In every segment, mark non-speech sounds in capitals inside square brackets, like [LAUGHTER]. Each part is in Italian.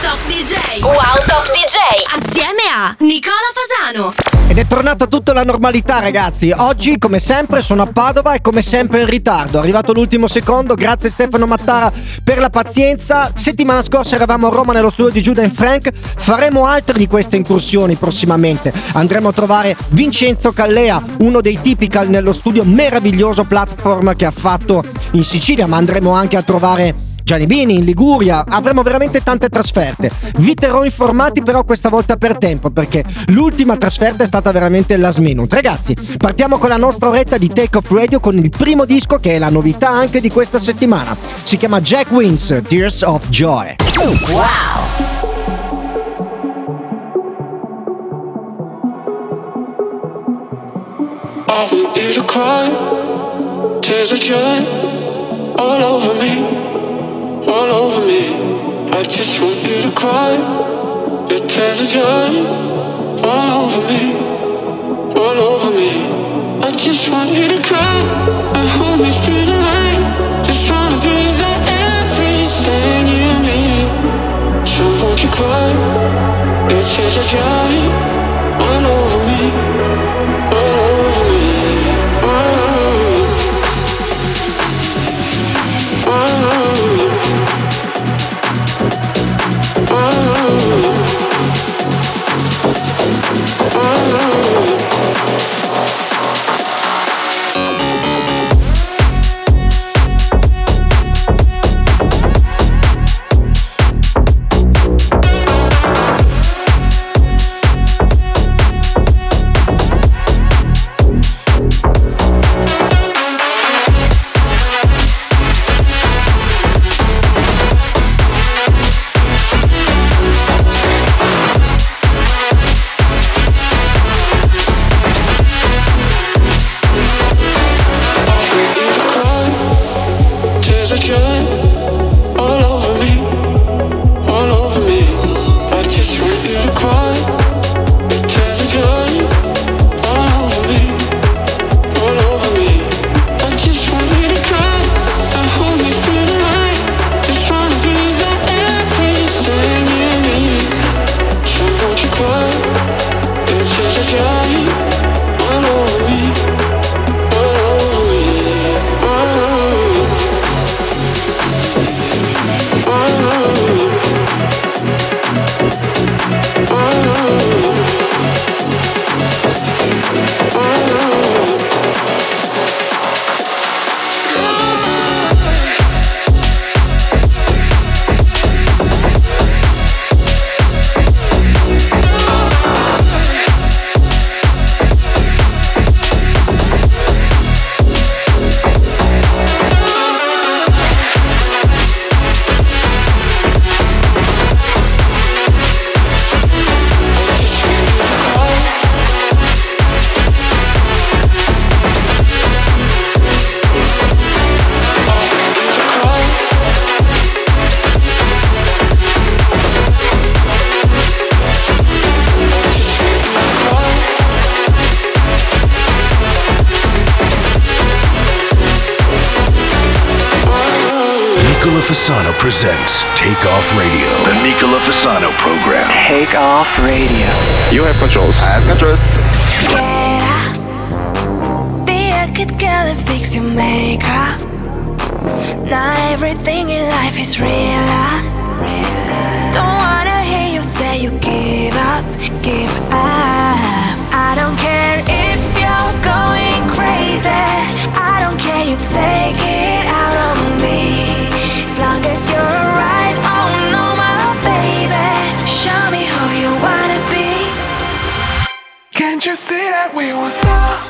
Top DJ. Wow Top DJ. Assieme a Nicola Fasano. Ed è tornata tutta la normalità, ragazzi. Oggi, come sempre, sono a Padova e come sempre in ritardo. È arrivato l'ultimo secondo. Grazie Stefano Mattara per la pazienza. Settimana scorsa eravamo a Roma nello studio di Judah Frank. Faremo altre di queste incursioni prossimamente. Andremo a trovare Vincenzo Callea, uno dei typical nello studio meraviglioso platform che ha fatto in Sicilia, ma andremo anche a trovare Gianni Bini in Liguria, avremo veramente tante trasferte. Vi terrò informati però questa volta per tempo perché l'ultima trasferta è stata veramente last minute. Ragazzi, partiamo con la nostra oretta di Take Off Radio con il primo disco che è la novità anche di questa settimana. Si chiama Jack Wins, Tears of Joy. Wow! tears of joy all over me. All over me. I just want you to cry. Your tears of joy all over me, all over me. I just want you to cry and hold me through the night. Just wanna be the everything you need. So won't you cry? Your tears of joy presents Take Off Radio. The Nicola Fasano program. Take Off Radio. You have controls. I have controls. Be a good girl and fix your makeup. Not everything in life is real. See that we won't stop.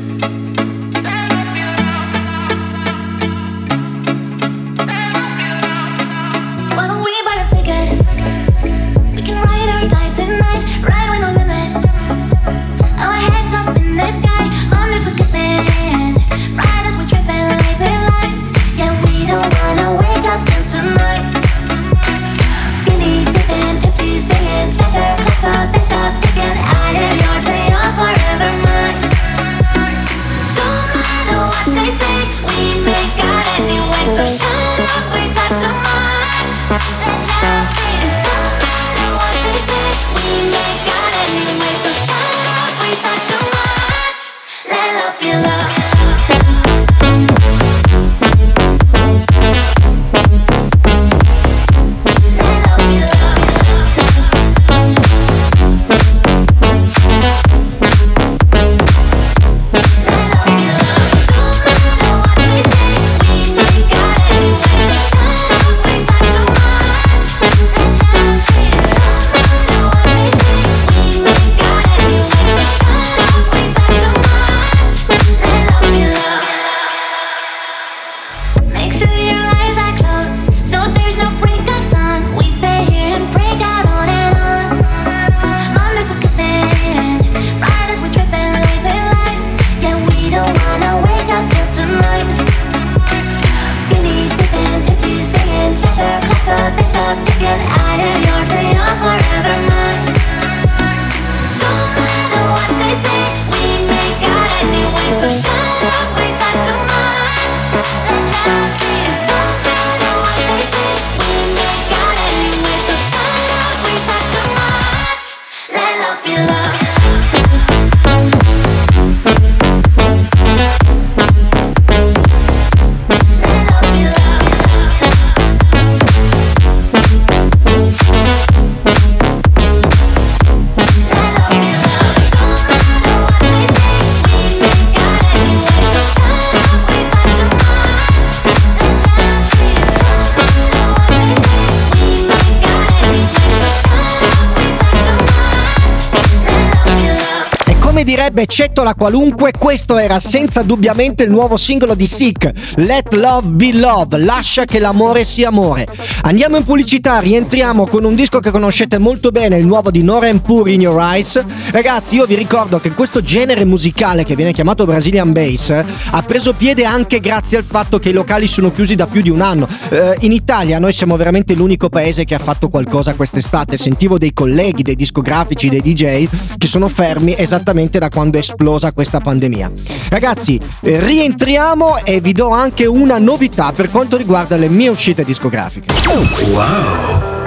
Beccettola qualunque, questo era senza dubbiamente il nuovo singolo di Sick, Let Love Be Love, lascia che l'amore sia amore. Andiamo in pubblicità, rientriamo con un disco che conoscete molto bene, il nuovo di Noren Puri In Your Eyes. Ragazzi, io vi ricordo che questo genere musicale che viene chiamato Brazilian Bass eh, ha preso piede anche grazie al fatto che i locali sono chiusi da più di un anno. Eh, in Italia noi siamo veramente l'unico paese che ha fatto qualcosa quest'estate. Sentivo dei colleghi, dei discografici, dei DJ che sono fermi esattamente da quando è esplosa questa pandemia. Ragazzi, eh, rientriamo e vi do anche una novità per quanto riguarda le mie uscite discografiche. Wow.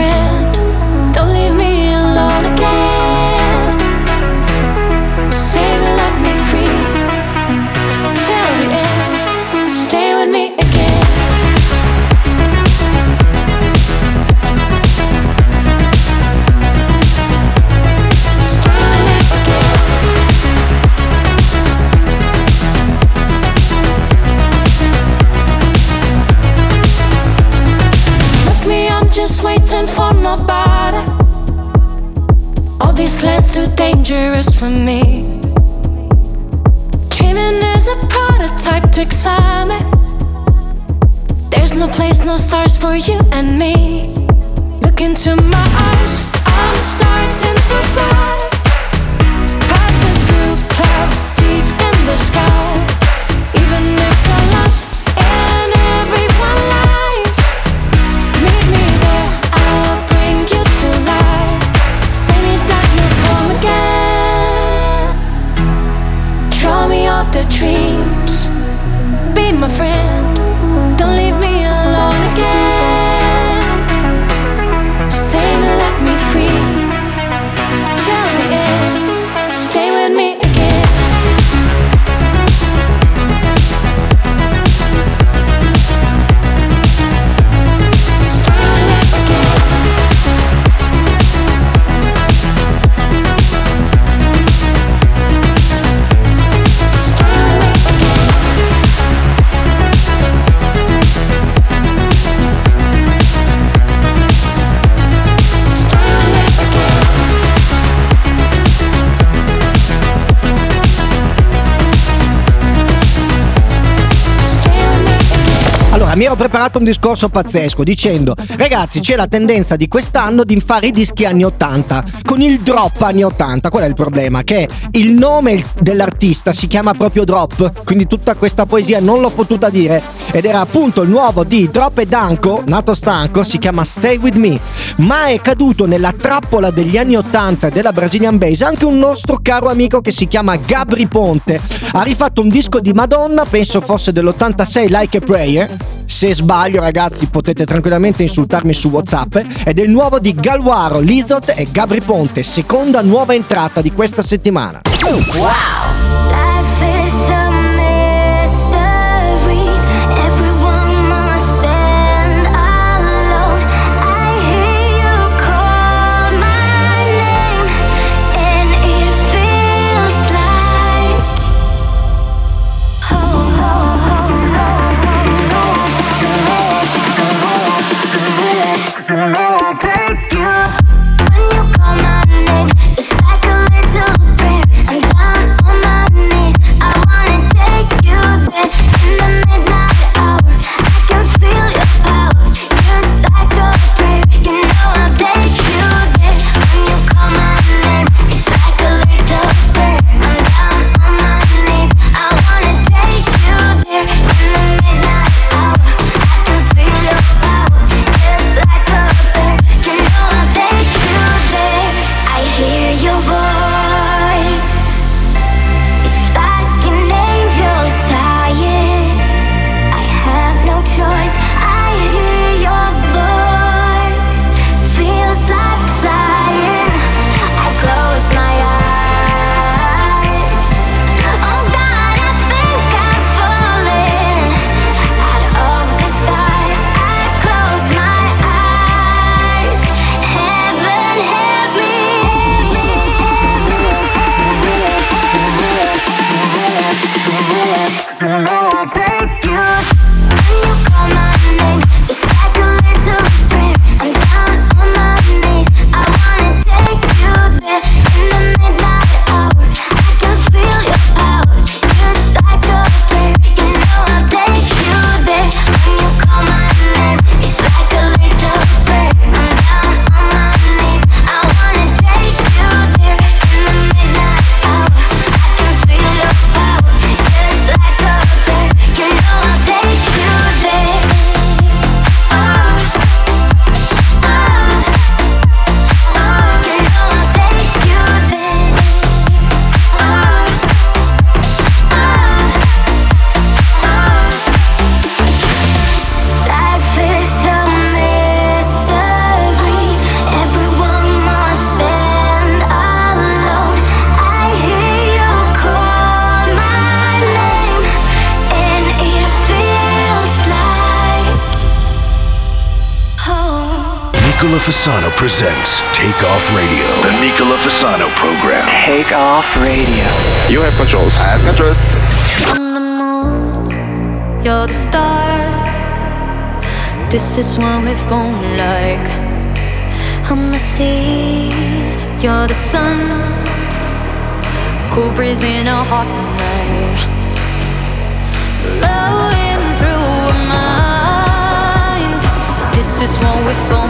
friend Ами preparato un discorso pazzesco dicendo ragazzi c'è la tendenza di quest'anno di fare i dischi anni 80 con il drop anni 80. Qual è il problema? Che il nome dell'artista si chiama proprio Drop, quindi tutta questa poesia non l'ho potuta dire ed era appunto il nuovo di Drop e Danko, nato stanco, si chiama Stay With Me, ma è caduto nella trappola degli anni 80 della Brazilian Base anche un nostro caro amico che si chiama Gabri Ponte. Ha rifatto un disco di Madonna, penso fosse dell'86 Like a Prayer. Se sbaglio ragazzi potete tranquillamente insultarmi su Whatsapp, ed è il nuovo di Galuaro, Lizot e Gabri Ponte, seconda nuova entrata di questa settimana. Wow! Fasano presents Take Off Radio. The Nicola Fasano program. Take Off Radio. You have controls. I have controls. I'm the moon, you're the stars. This is one we've born like. I'm the sea, you're the sun. Cool breeze in a hot night. Blowing through my mind. This is what we've born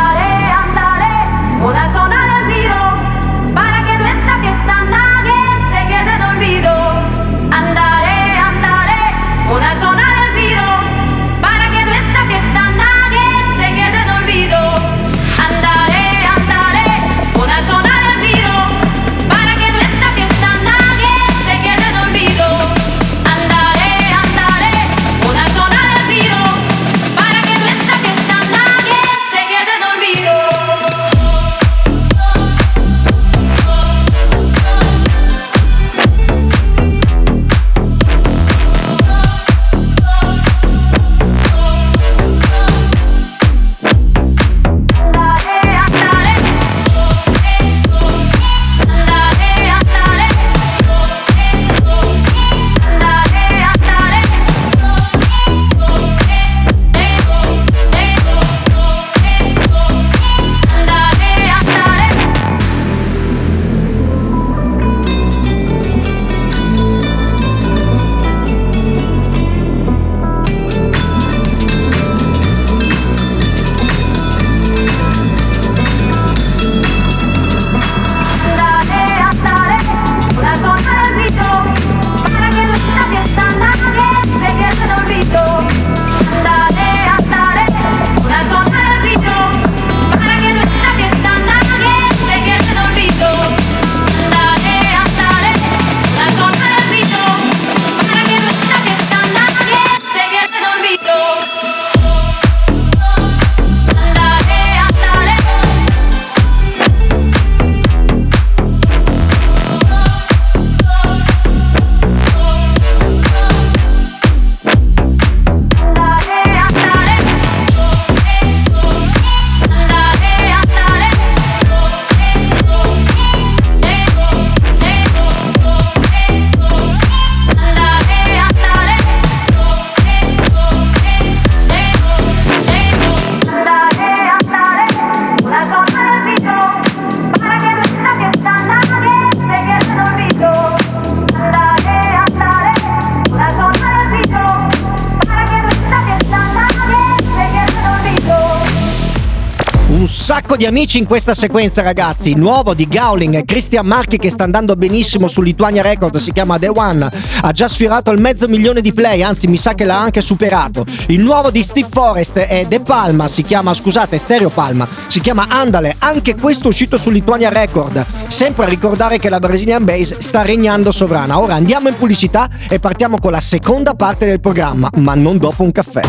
Di amici in questa sequenza, ragazzi. Nuovo di Gowling e Christian Marchi che sta andando benissimo su Lituania Record, si chiama The One. Ha già sfiorato il mezzo milione di play, anzi mi sa che l'ha anche superato. Il nuovo di Steve Forrest è De Palma, si chiama, scusate, Stereo Palma, si chiama Andale. Anche questo uscito su Lituania Record. Sempre a ricordare che la Brazilian Bass sta regnando sovrana. Ora andiamo in pubblicità e partiamo con la seconda parte del programma, ma non dopo un caffè.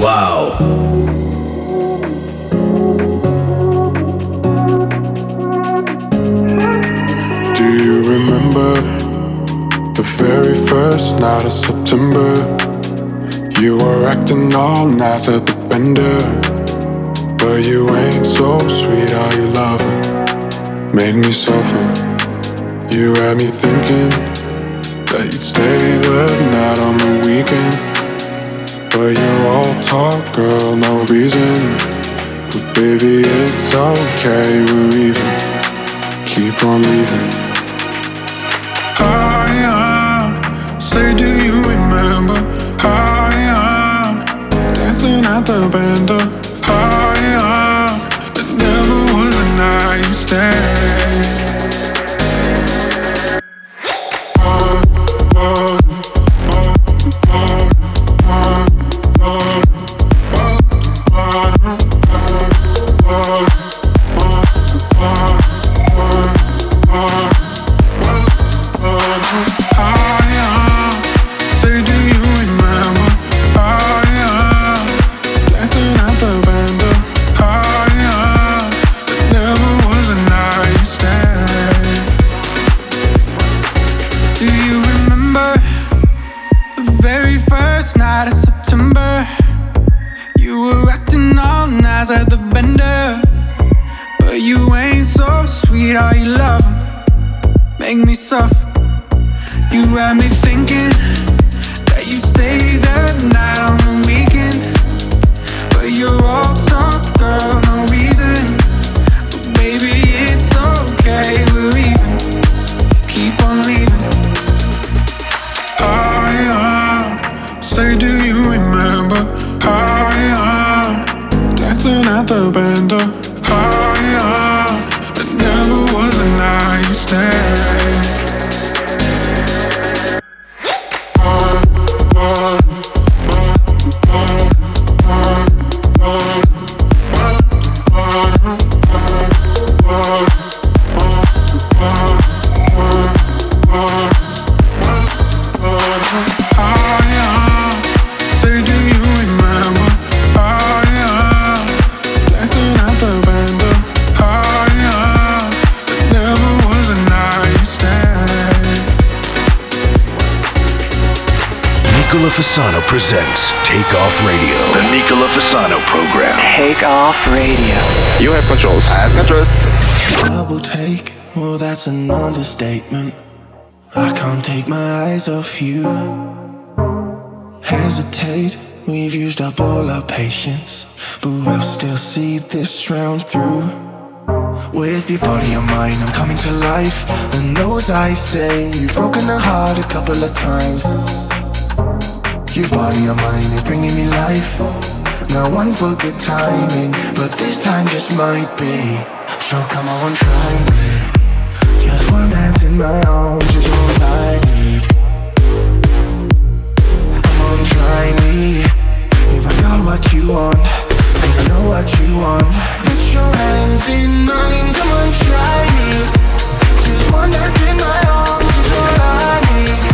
Wow. Night of September? You were acting all nice at the bender, but you ain't so sweet. Are you loving? Made me suffer. You had me thinking that you'd stay the night on the weekend, but you're all talk, girl, no reason. But baby, it's okay, we're even. Keep on leaving. Say, do you remember? I am dancing at the bender. Uh, Higher, it never was a night you Me suffer. You had me thinking that you stay that night on the weekend, but you're all presents Take Off Radio. The Nicola Fasano program. Take off radio. You have controls. I have controls. Double take, well, that's an understatement. I can't take my eyes off you. Hesitate, we've used up all our patience, but we'll still see this round through. With your body and mind, I'm coming to life. And those I say, you've broken a heart a couple of times. Your body and mind is bringing me life. Now one for good timing, but this time just might be. So come on, try me. Just one dance in my arms is all I need. Come on, try me. If I got what you want, if I know what you want. Put your hands in mine, come on, try me. Just one dance in my arms is all I need.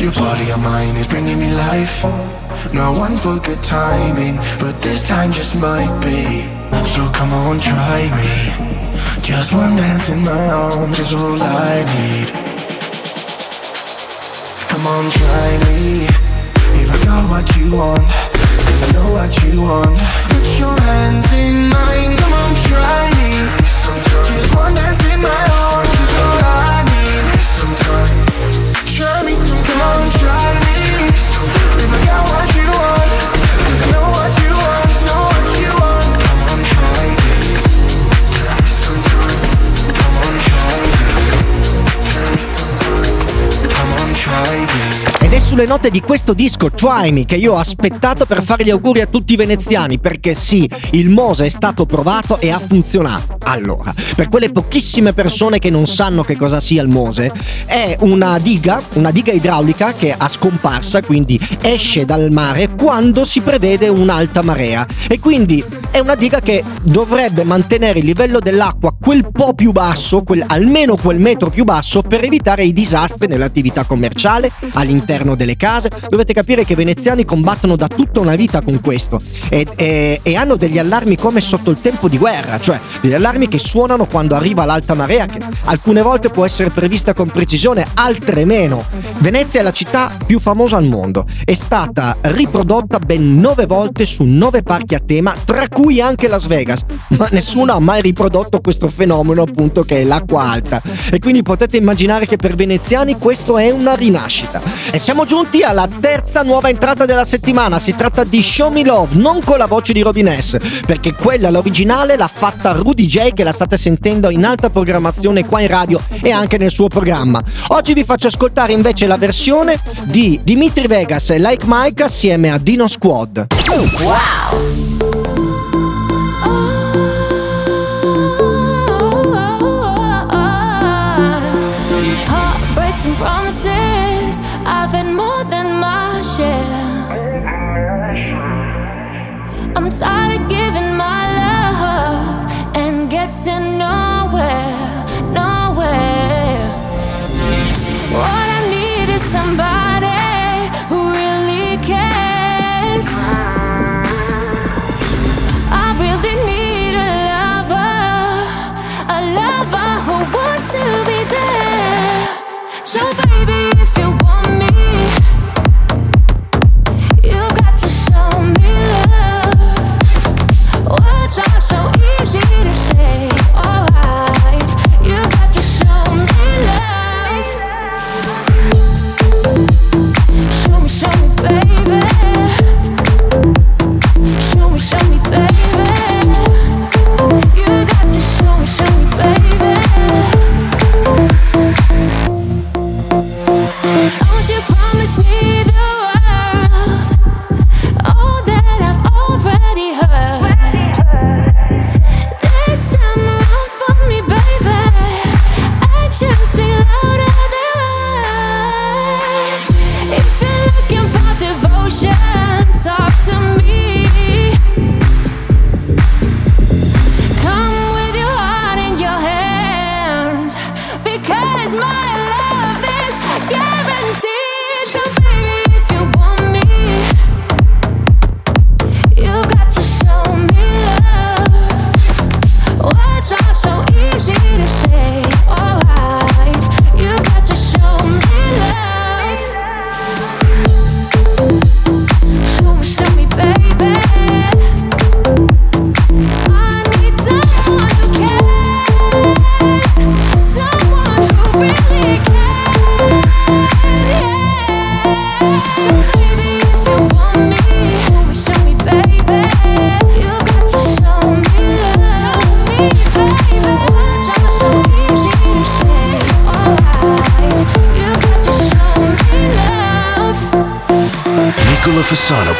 Your body and mind is bringing me life. Now one for good timing, but this time just might be. So come on, try me. Just one dance in my arms is all I need. Come on, try me. If I got what you want, Cause I know what you want. Put your hands in mine, come on, try me. Just one dance in my arms is all I need. On, try me. If sulle note di questo disco Try Me che io ho aspettato per fare gli auguri a tutti i veneziani perché sì, il Mose è stato provato e ha funzionato. Allora, per quelle pochissime persone che non sanno che cosa sia il Mose, è una diga, una diga idraulica che ha scomparsa, quindi esce dal mare quando si prevede un'alta marea e quindi è una diga che dovrebbe mantenere il livello dell'acqua quel po' più basso, quel- almeno quel metro più basso per evitare i disastri nell'attività commerciale, all'interno delle case. Dovete capire che i veneziani combattono da tutta una vita con questo e, e- e hanno degli allarmi come sotto il tempo di guerra, cioè degli allarmi che suonano quando arriva l'alta marea, che alcune volte può essere prevista con precisione, altre meno. Venezia è la città più famosa al mondo, è stata riprodotta ben nove volte su nove parchi a tema, tra cui anche Las Vegas, ma nessuno ha mai riprodotto questo fenomeno appunto che è l'acqua alta. E quindi potete immaginare che per veneziani questo è una rinascita. E siamo giunti alla terza nuova entrata della settimana, si tratta di Show Me Love, non con la voce di Robin S, perché quella, l'originale, l'ha fatta Rudy J che la state sentendo in alta programmazione qua in radio e anche nel suo programma. Oggi vi faccio ascoltare invece la versione di Dimitri Vegas e Like Mike assieme a Dino Squad. And promises, I've had more I'm tired of giving my love and getting nowhere,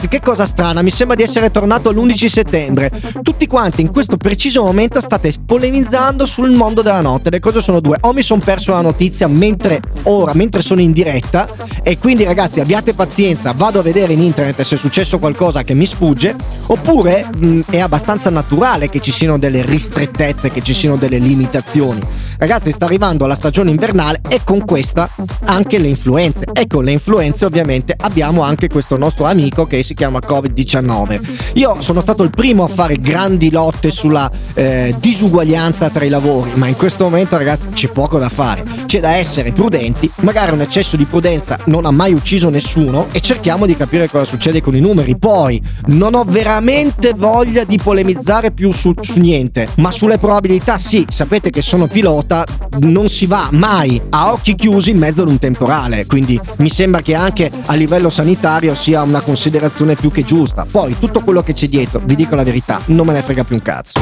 Ragazzi, che cosa strana, mi sembra di essere tornato l'11 settembre. Tutti quanti in questo preciso momento state polemizzando sul mondo della notte. Le cose sono due. O mi sono perso la notizia mentre ora, mentre sono in diretta. E quindi, ragazzi, abbiate pazienza, vado a vedere in internet se è successo qualcosa che mi sfugge. Oppure mh, è abbastanza naturale che ci siano delle ristrettezze, che ci siano delle limitazioni. Ragazzi, sta arrivando la stagione invernale e con questa anche le influenze. E con le influenze, ovviamente, abbiamo anche questo nostro amico che si chiama Covid-19. Io sono stato il primo a fare grandi lotte sulla eh, disuguaglianza tra i lavori, ma in questo momento ragazzi c'è poco da fare. C'è da essere prudenti, magari un eccesso di prudenza non ha mai ucciso nessuno e cerchiamo di capire cosa succede con i numeri. Poi non ho veramente voglia di polemizzare più su, su niente, ma sulle probabilità sì, sapete che sono pilota, non si va mai a occhi chiusi in mezzo ad un temporale, quindi mi sembra che anche a livello sanitario sia una considerazione considerazione più che giusta. Poi tutto quello che c'è dietro, vi dico la verità, non me ne frega più un cazzo.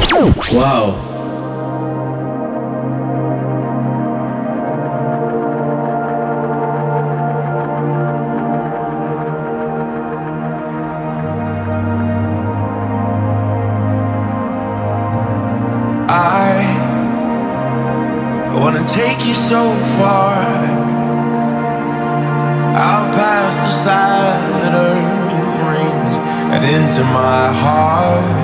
Wow. So far into my heart.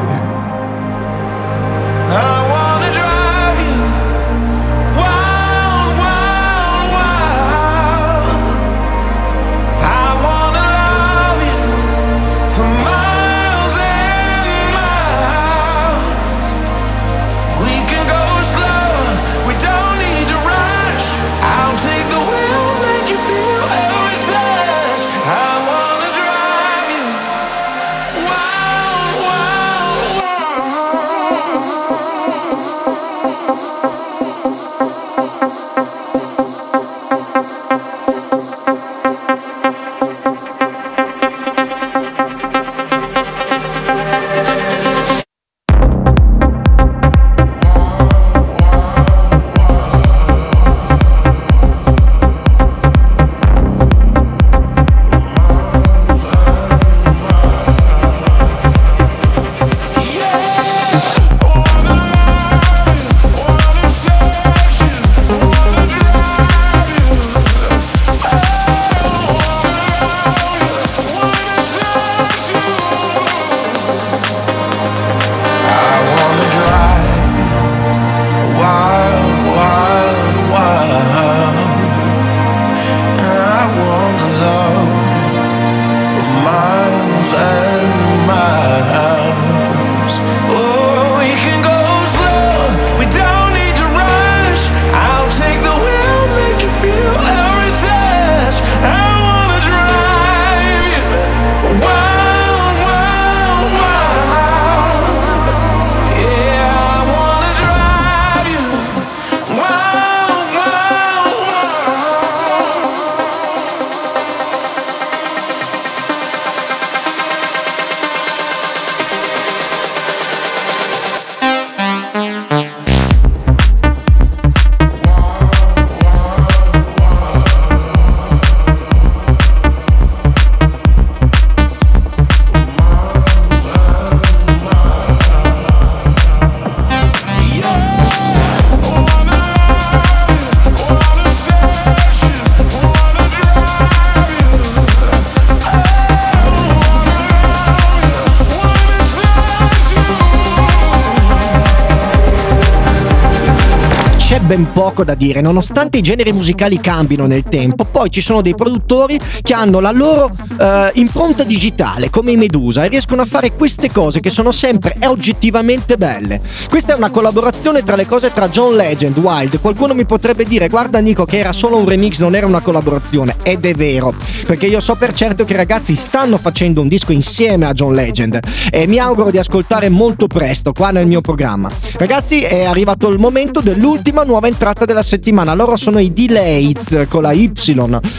Poco da dire, nonostante i generi musicali cambino nel tempo, poi ci sono dei produttori che hanno la loro eh, impronta digitale, come i Medusa, e riescono a fare queste cose che sono sempre oggettivamente belle. Questa è una collaborazione tra le cose tra John Legend, Wild. Qualcuno mi potrebbe dire, guarda Nico, che era solo un remix, non era una collaborazione. Ed è vero, perché io so per certo che i ragazzi stanno facendo un disco insieme a John Legend e mi auguro di ascoltare molto presto qua nel mio programma. Ragazzi, è arrivato il momento dell'ultima nuova entrata puntata della settimana. Loro sono i Delays con la Y.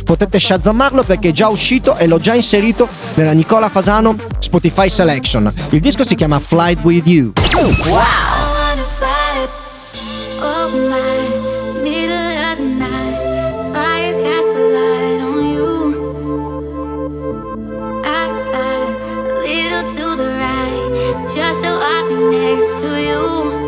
Potete shazzamarlo perché è già uscito e l'ho già inserito nella Nicola Fasano Spotify Selection. Il disco si chiama Flight With You. Wow! To you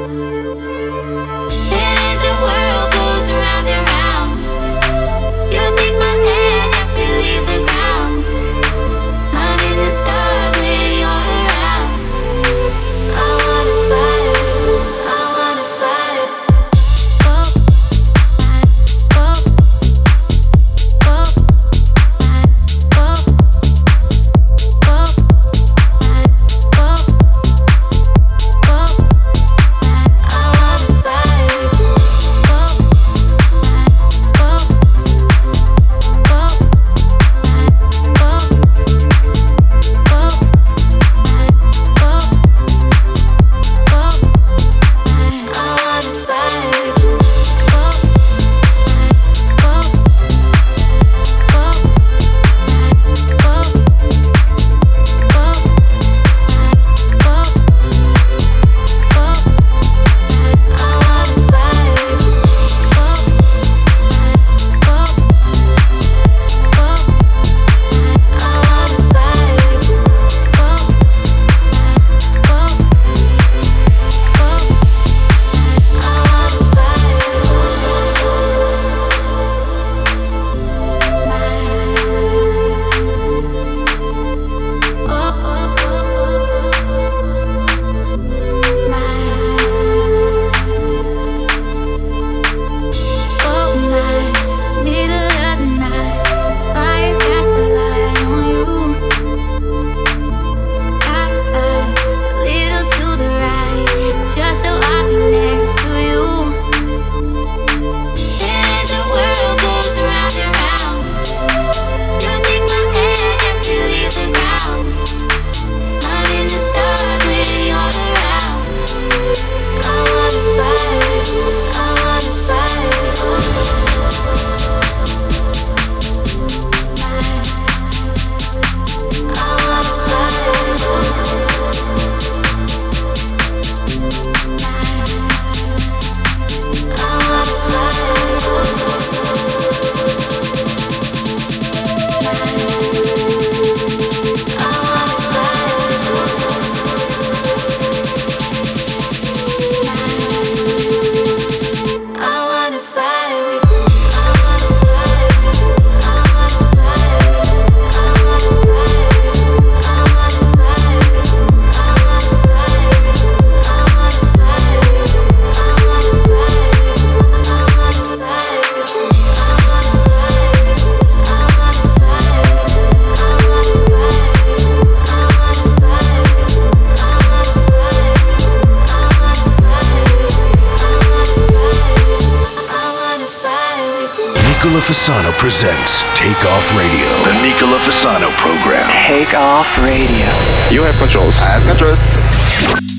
presents Take Off Radio. The Nicola Fasano program. Take Off Radio. You have controls. I have controls.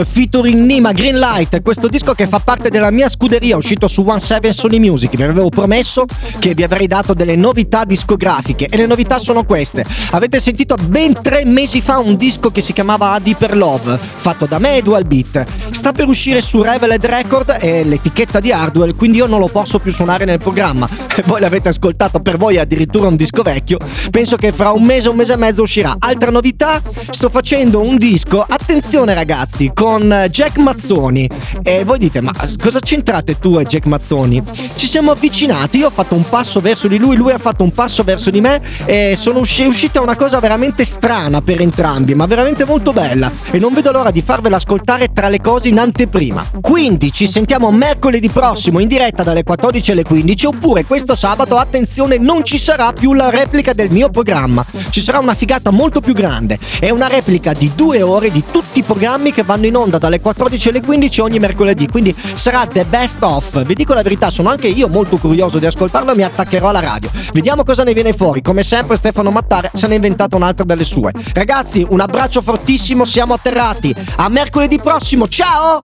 Featuring Nima Greenlight, questo disco che fa parte della mia scuderia, uscito su One Seven Sony Music. Vi avevo promesso che vi avrei dato delle novità discografiche e le novità sono queste. Avete sentito ben tre mesi fa un disco che si chiamava A Deeper Love, fatto da me e Dual Beat. Sta per uscire su Reveled Record e l'etichetta di Hardwell, quindi io non lo posso più suonare nel programma. [LAUGHS] Voi l'avete ascoltato, per voi è addirittura un disco vecchio. Penso che fra un mese, un mese e mezzo uscirà. Altra novità, sto facendo un disco, attenzione ragazzi, con Jack Mazzoni. E voi dite, ma cosa c'entrate tu e Jack Mazzoni? Ci siamo avvicinati, io ho fatto un passo verso di lui, lui ha fatto un passo verso di me e sono usci- uscita una cosa veramente strana per entrambi, ma veramente molto bella. E non vedo l'ora di farvela ascoltare tra le cose in anteprima. Quindi ci sentiamo mercoledì prossimo in diretta dalle 14 alle 15 oppure questo sabato, attenzione, non ci sarà più la replica del mio programma. Ci sarà una figata molto più grande. È una replica di due ore di tutti i programmi che vanno in onda dalle 14 alle 15 ogni mercoledì. Quindi sarà the best of. Vi dico la verità, sono anche io molto curioso di ascoltarlo e mi attaccherò alla radio. Vediamo cosa ne viene fuori. Come sempre Stefano Mattare se ne è inventato un'altra delle sue. Ragazzi, un abbraccio fortissimo, siamo atterrati. A mercoledì prossimo, ciao!